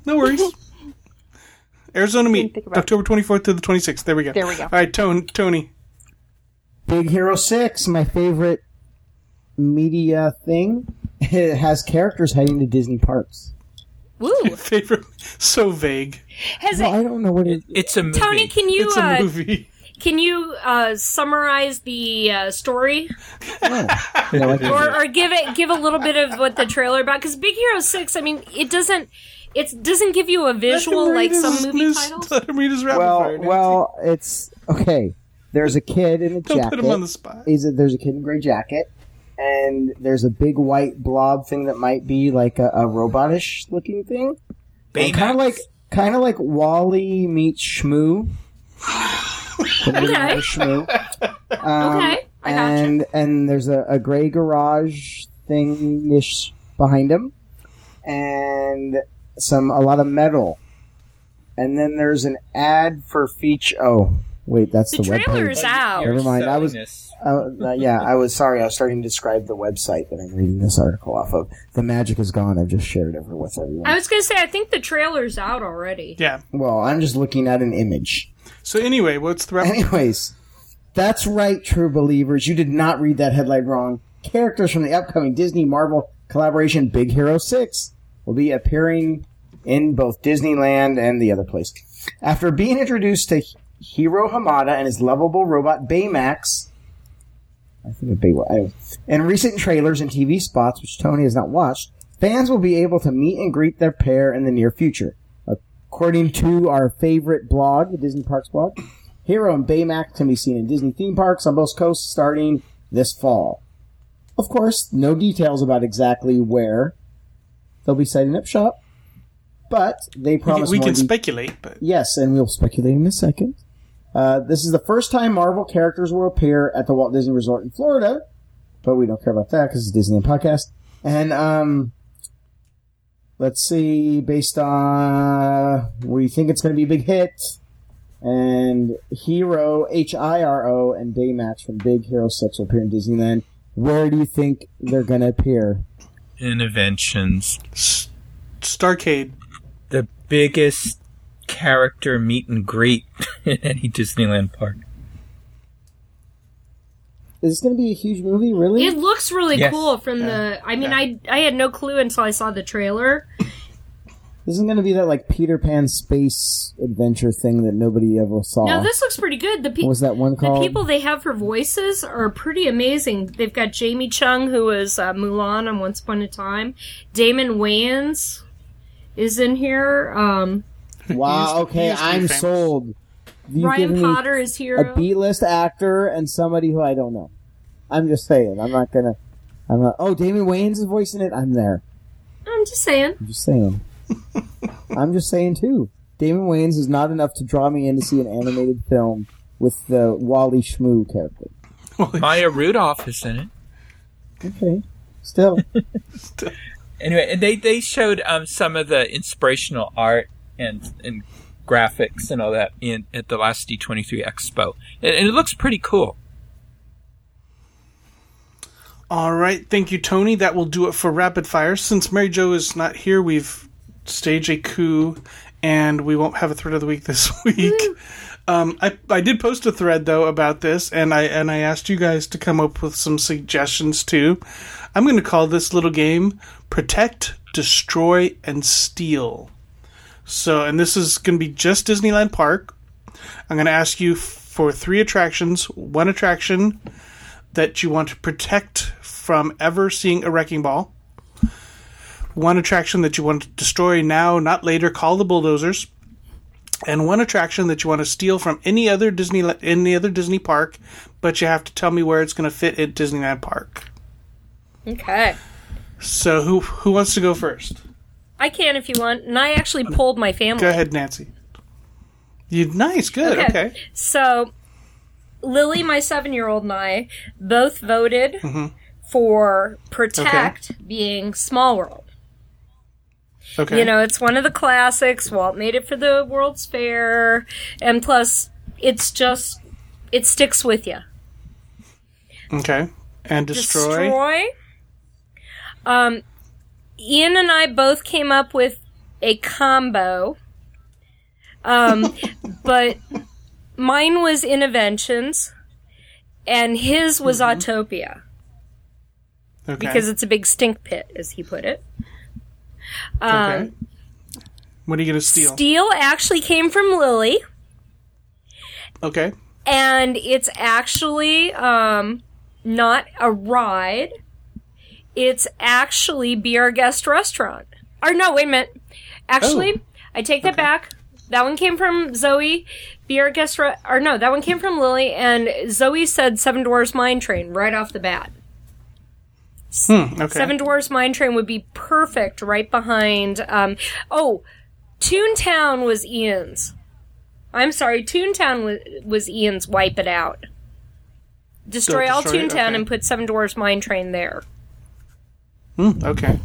No worries. Arizona meet think about it. October 24th to the 26th. There we go. There we go. All right, Tone, Tony. Big Hero Six, my favorite media thing. It has characters heading to Disney parks. Woo! (laughs) Favorite? So vague. Has Well, I don't know what it. It's a movie. Tony, can you It's a uh, movie. can you uh, summarize the uh, story you (laughs) or, or give it give a little bit of what the trailer about? Because Big Hero Six, I mean, it doesn't it doesn't give you a visual like some movie titles. Let him read his rapid well, fire. Well, it's okay. There's a kid in a Don't jacket. put him on the spot. Is it? There's a kid in a gray jacket, and there's a big white blob thing that might be like a, a robotish looking thing. Kind of like, kind of like WALL-E meets Shmoo. (sighs) Okay. Shmoo. (laughs) Um, Okay, I gotcha. and and there's a, a gray garage thing ish behind him, and some a lot of metal, and then there's an ad for feature. Oh, wait, that's The the, web trailer's page. out. Never mind, I was- Uh, yeah, I was sorry. I was starting to describe the website that I'm reading this article off of. The magic is gone. I've just shared it with everyone. I was gonna say, I think the trailer's out already. Yeah. well, I'm just looking at an image. So anyway, what's the rapid? Anyways, that's right, true believers. You did not read that headline wrong. Characters from the upcoming Disney Marvel collaboration Big Hero 6 will be appearing in both Disneyland and the other place. After being introduced to Hiro Hamada and his lovable robot Baymax, I think of Bay, I- in recent trailers and TV spots, which Tony has not watched, fans will be able to meet and greet their pair in the near future. According to our favorite blog, the Disney Parks blog, Hiro and Baymax can be seen in Disney theme parks on both coasts starting this fall. Of course, no details about exactly where they'll be setting up shop, but they We, promise we more can de- speculate, but Yes, and we'll speculate in a second. Uh, this is the first time Marvel characters will appear at the Walt Disney Resort in Florida, but we don't care about that because it's a Disneyland podcast. And um, let's see, based on we think it's going to be a big hit, and Hiro H I R O and Baymax from Big Hero Six will appear in Disneyland. Where do you think they're going to appear? Innoventions. S- Starcade. The biggest character meet and greet (laughs) in any Disneyland park. Is this going to be a huge movie? Really? It looks really Yes. cool from the. I mean, I I had no clue until I saw the trailer. This isn't going to be that like Peter Pan space adventure thing that nobody ever saw. No, this looks pretty good. The what people. was that one called? The people they have for voices are pretty amazing. They've got Jamie Chung, who was uh, Mulan on Once Upon a Time. Damon Wayans is in here. Um, He wow. used okay, used I'm famous. sold. You've Ryan Potter is a here. B-list actor and somebody who I don't know. I'm just saying. I'm not gonna. I'm not. Oh, Damon Wayans is voicing it. I'm there. I'm just saying. I'm just saying. (laughs) I'm just saying too. Damon Wayans is not enough to draw me in to see an animated film with the WALL-E Schmoo character. Maya Rudolph is in it. Okay. Still. (laughs) Anyway, and they they showed um, some of the inspirational art and and graphics and all that in at the last D23 Expo, and, and it looks pretty cool. All right, thank you, Tony. That will do it for rapid fire. Since Mary Jo is not here, we've staged a coup, and we won't have a thread of the week this (laughs) week. Um, I I did post a thread though about this, and I and I asked you guys to come up with some suggestions too. I'm going to call this little game "Protect, Destroy, and Steal." So, and this is going to be just Disneyland Park. I'm going to ask you for three attractions. One attraction that you want to protect from ever seeing a wrecking ball. One attraction that you want to destroy now, not later. Call the bulldozers. And one attraction that you want to steal from any other Disney any other Disney park, but you have to tell me where it's going to fit at Disneyland Park. Okay. So who who wants to go first? I can if you want. And I actually polled my family. Go ahead, Nancy. You nice, good, okay. So, Lily, my seven year old, and I both voted Mm-hmm. for Protect being Small World. Okay. You know, it's one of the classics. Walt made it for the World's Fair. And plus, it's just, it sticks with you. Okay. And destroy. Destroy. Um, Ian and I both came up with a combo. Um, (laughs) but mine was Innoventions, and his was Autopia Okay. because it's a big stink pit, as he put it. Um, okay. What are you going to steal? Steel actually came from Lily, okay. and it's actually um, not a ride. It's actually Be Our Guest Restaurant. Or no, wait a minute. Actually, Oh. I take that back. That one came from Zoe. Be Our Guest Re- or no, that one came from Lily, and Zoe said Seven Dwarfs Mine Train right off the bat. Hmm, okay. Seven Dwarfs Mine Train would be perfect right behind. Um, oh, Toontown was Ian's. I'm sorry, Toontown was, was Ian's. Wipe it out. Destroy all destroy it? Toontown Okay. and put Seven Dwarfs Mine Train there. Hmm, okay.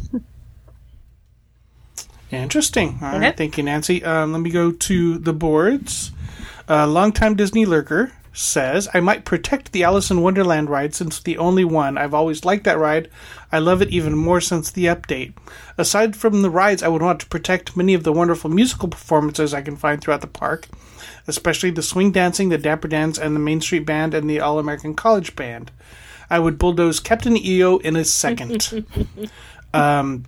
Interesting. All right, thank you, Nancy. Um, let me go to the boards. Uh, longtime Disney lurker says, I might protect the Alice in Wonderland ride since the only one. I've always liked that ride. I love it even more since the update. Aside from the rides, I would want to protect many of the wonderful musical performances I can find throughout the park, especially the swing dancing, the Dapper Dance, and the Main Street Band and the All American College Band. I would bulldoze Captain EO in a second. (laughs) um,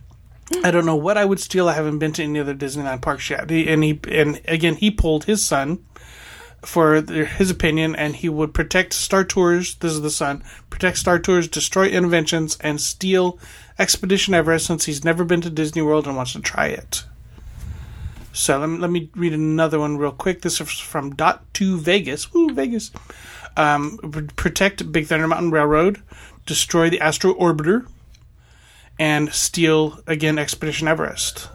I don't know what I would steal. I haven't been to any other Disneyland parks yet. He, and he and again he polled his son for the, his opinion, and he would protect Star Tours. This is the son. Protect Star Tours, destroy Innoventions, and steal Expedition Everest since he's never been to Disney World and wants to try it. So let me, let me read another one real quick. This is from Dot to Vegas. Woo, Vegas. Um, protect Big Thunder Mountain Railroad, destroy the Astro Orbiter, and steal again Expedition Everest.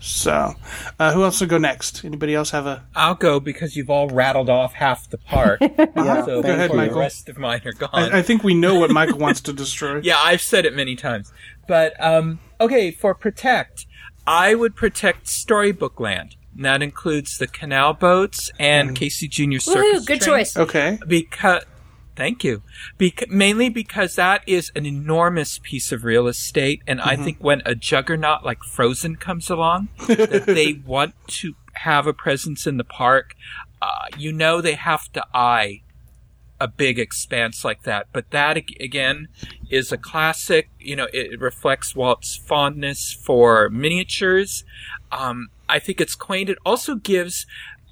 So, uh, who else will go next? Anybody else have a? I'll go because you've all rattled off half the park. (laughs) Yeah, so go ahead, Michael. the rest of mine are gone. I, I think we know what Michael wants to (laughs) destroy. Yeah, I've said it many times. But um, okay, for protect, I would protect Storybook Land. And that includes the canal boats and Casey Junior Circus. Woohoo! Good train. choice. Okay. Because thank you. Bec- mainly because that is an enormous piece of real estate, and I think when a juggernaut like Frozen comes along, that (laughs) they want to have a presence in the park. Uh, you know, they have to eye a big expanse like that. But that again is a classic. You know, it reflects Walt's fondness for miniatures. Um, I think it's quaint. It also gives,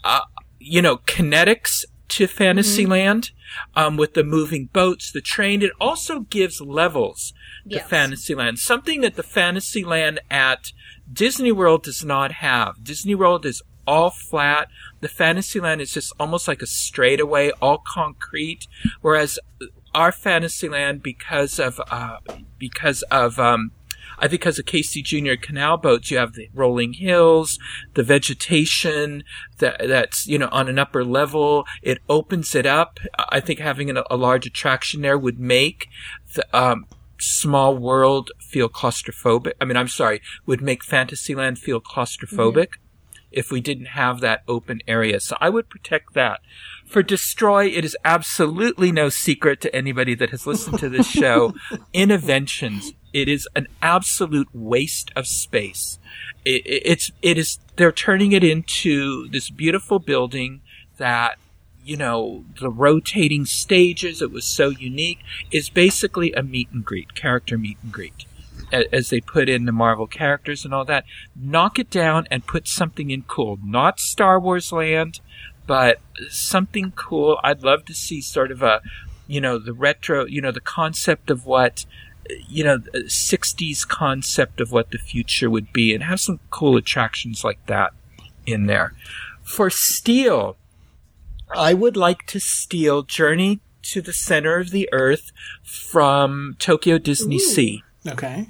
uh, you know, kinetics to Fantasyland um, with the moving boats, the train. It also gives levels to Yes. Fantasyland, something that the Fantasyland at Disney World does not have. Disney World is all flat. The Fantasyland is just almost like a straightaway, all concrete. Whereas our Fantasyland, because of uh, because of um, I think because of Casey Junior Canal boats, you have the rolling hills, the vegetation that that's you know on an upper level. It opens it up. I think having a, a large attraction there would make the um, small world feel claustrophobic. I mean, I'm sorry, would make Fantasyland feel claustrophobic if we didn't have that open area. So I would protect that. For Destroy, it is absolutely no secret to anybody that has listened to this (laughs) show. Innoventions, it is an absolute waste of space. It, it, it's, it is, they're turning it into this beautiful building that, you know, the rotating stages, it was so unique, is basically a meet and greet, character meet and greet as they put in the Marvel characters and all that. Knock it down and put something in cool. Not Star Wars Land, but something cool. I'd love to see sort of a, you know, the retro, you know, the concept of what, you know, 60s concept of what the future would be and have some cool attractions like that in there. For Steal, I would like to steal Journey to the Center of the Earth from Tokyo Disney Ooh. Sea. Okay.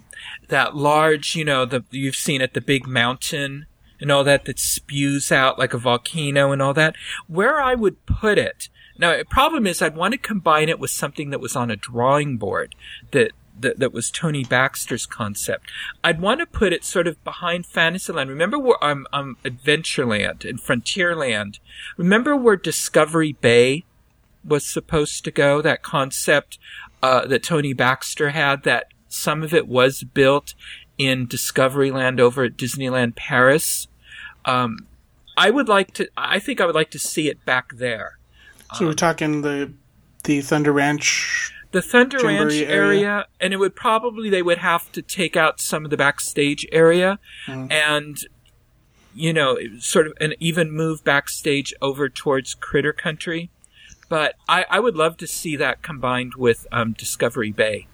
That large, you know, the you've seen at the big mountain and all that that spews out like a volcano and all that. Where I would put it. Now, the problem is I'd want to combine it with something that was on a drawing board that that, that was Tony Baxter's concept. I'd want to put it sort of behind Fantasyland. Remember where I'm, I'm Adventureland and Frontierland. Remember where Discovery Bay was supposed to go? That concept uh, that Tony Baxter had that some of it was built in Discoveryland over at Disneyland Paris. Um, I would like to. I think I would like to see it back there. So um, we're talking the the Thunder Ranch, the Thunder Ranch area, area, and it would probably they would have to take out some of the backstage area, mm. and you know, sort of, and even move backstage over towards Critter Country. But I, I would love to see that combined with um, Discovery Bay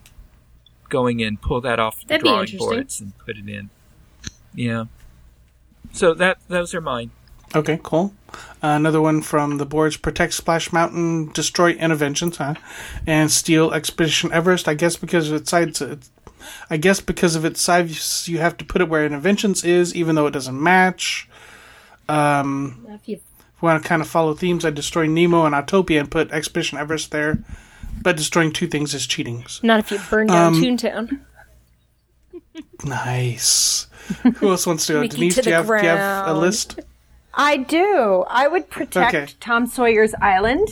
going in, pull that off That'd the drawing boards and put it in. Yeah. So that those are mine. Okay, cool. Uh, another one from the boards: protect Splash Mountain, destroy Innoventions, huh? And steal Expedition Everest. I guess because of its size, I guess because of its size, you have to put it where Innoventions is, even though it doesn't match. Um, if you want to kind of follow themes, I destroy Nemo and Autopia and put Expedition Everest there. But destroying two things is cheating. Not if you burn down um, Toontown. nice. Who else wants to go? Denise, to do, you have, do you have a list? I do. I would protect okay. Tom Sawyer's Island.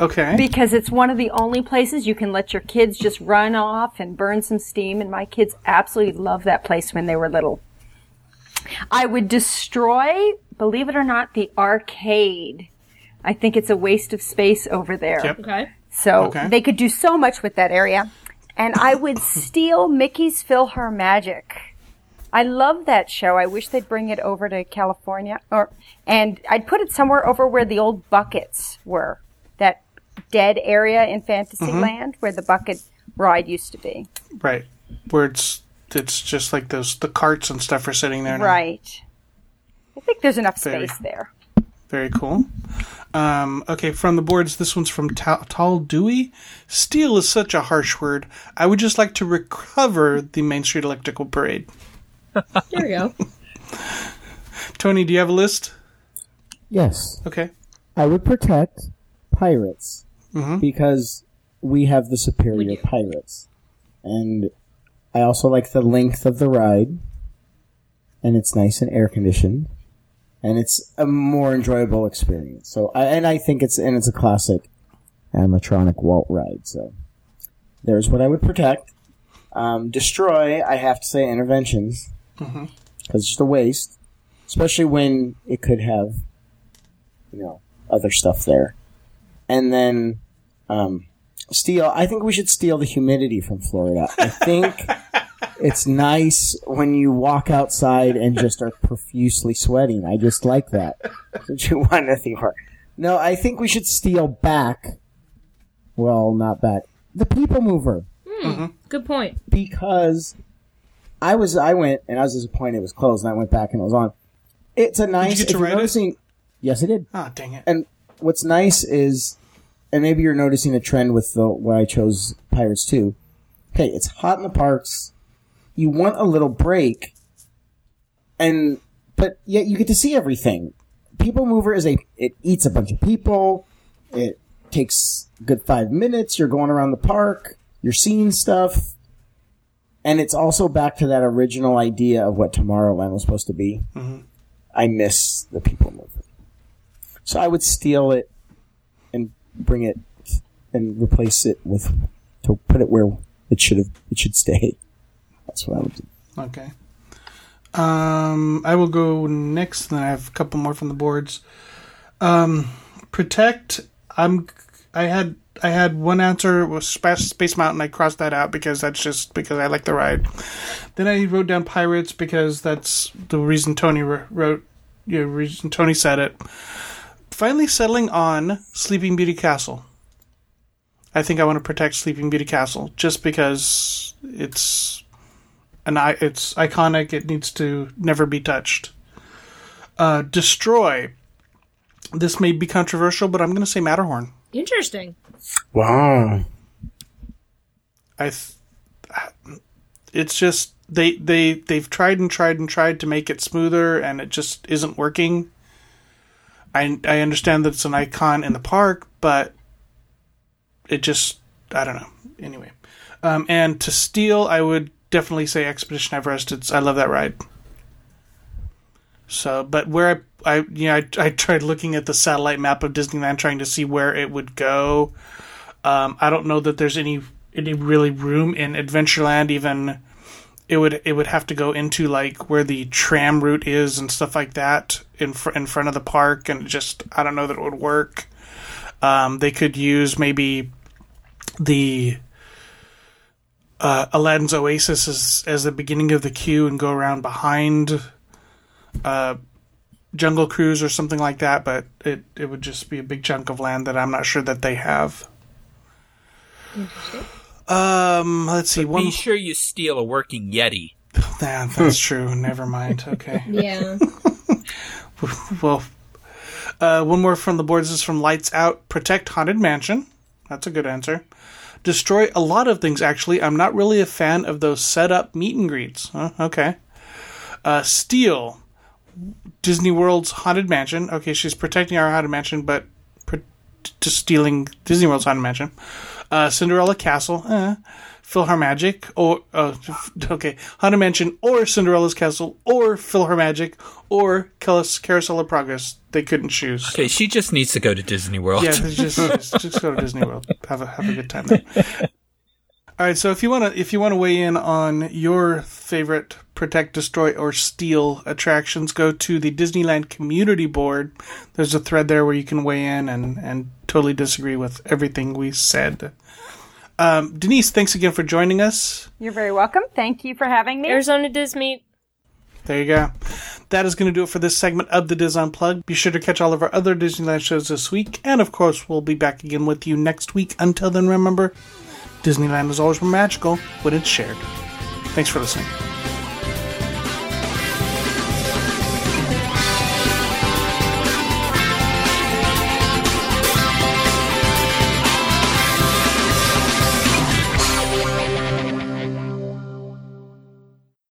Okay. Because it's one of the only places you can let your kids just run off and burn some steam, and my kids absolutely loved that place when they were little. I would destroy, believe it or not, the arcade. I think it's a waste of space over there. Yep. Okay. So okay. they could do so much with that area. And I would steal Mickey's PhilharMagic. I love that show. I wish they'd bring it over to California or and I'd put it somewhere over where the old buckets were. That dead area in Fantasyland mm-hmm. where the bucket ride used to be. Right. Where it's it's just like those the carts and stuff are sitting there now. Right. I think there's enough Very. space there. Very cool. Um, okay, from the boards, this one's from Ta- Tall Dewey. Steal is such a harsh word. I would just like to recover the Main Street Electrical Parade. There we go. (laughs) Tony, do you have a list? Yes. Okay. I would protect pirates mm-hmm. because we have the superior pirates. And I also like the length of the ride. And it's nice and air conditioned and it's a more enjoyable experience. So, I, and I think it's and it's a classic animatronic Walt ride. So, there's what I would protect. Um, destroy, I have to say, Innoventions because mm-hmm. it's just a waste, especially when it could have, you know, other stuff there. And then, um, steal. I think we should steal the humidity from Florida. I think. (laughs) it's nice when you walk outside and just are profusely sweating. I just like that. Don't you want anything more? No, I think we should steal back. Well, not back. The People Mover. Hmm, mm-hmm. Good point. Because I was, I went and I was disappointed it was closed, and I went back and it was on. It's a nice. Did you get to ride noticing, it? Yes, I did. Ah, oh, dang it! And what's nice is, and maybe you're noticing a trend with the where I chose Pirates too. Okay, it's hot in the parks you want a little break, and but yet you get to see everything. People Mover is a it eats a bunch of people. It takes good five minutes. You're going around the park. You're seeing stuff, and it's also back to that original idea of what Tomorrowland was supposed to be. Mm-hmm. I miss the People Mover, so I would steal it and bring it and replace it with to put it where it should have it should stay. That's what I would do. Okay. Um, I will go next. And then I have a couple more from the boards. Um, protect. I'm. I had. I had one answer was Space, Mountain. I crossed that out because that's just because I like the ride. Then I wrote down Pirates because that's the reason Tony wrote. Yeah, reason Tony said it. Finally, settling on Sleeping Beauty Castle. I think I want to protect Sleeping Beauty Castle just because it's an it's iconic. It needs to never be touched. Uh, destroy. This may be controversial, but I'm going to say Matterhorn. Interesting. Wow. I. Th- it's just they they they've tried and tried and tried to make it smoother, and it just isn't working. I I understand that it's an icon in the park, but it just I don't know. Anyway, um, and to steal, I would definitely say Expedition Everest. It's I love that ride. So, but where I, I you know, I, I tried looking at the satellite map of Disneyland, trying to see where it would go. Um, I don't know that there's any any really room in Adventureland. Even it would it would have to go into like where the tram route is and stuff like that in fr- in front of the park, and just I don't know that it would work. Um, they could use maybe the uh, Aladdin's Oasis as, as the beginning of the queue and go around behind uh, Jungle Cruise or something like that, but it, it would just be a big chunk of land that I'm not sure that they have. Um, let's see. But one, Be sure you steal a working Yeti. (laughs) Nah, that's true. Never mind. Okay. (laughs) Yeah. (laughs) well, uh, one more from the boards is from Lights Out. Protect Haunted Mansion. That's a good answer. Destroy a lot of things, actually. I'm not really a fan of those set up meet and greets. Huh? Okay. Uh, steal Disney World's Haunted Mansion. Okay, she's protecting our Haunted Mansion, but pro- just stealing Disney World's Haunted Mansion. Uh, Cinderella Castle. Eh. PhilharMagic, or uh, (laughs) okay, Haunted Mansion, or Cinderella's Castle, or PhilharMagic, or Carousel of Progress. They couldn't choose. Okay, she just needs to go to Disney World. Yeah, just, just just go to Disney World. (laughs) Have a have a good time there. All right, so if you want to if you want to weigh in on your favorite protect, destroy, or steal attractions, go to the Disneyland Community Board. There's a thread there where you can weigh in and and totally disagree with everything we said. Um, Denise, thanks again for joining us. You're very welcome. Thank you for having me. Arizona Disney. There you go. That is going to do it for this segment of the Dis Unplugged. Be sure to catch all of our other Disneyland shows this week, and of course, we'll be back again with you next week. Until then, remember, Disneyland is always more magical when it's shared. Thanks for listening.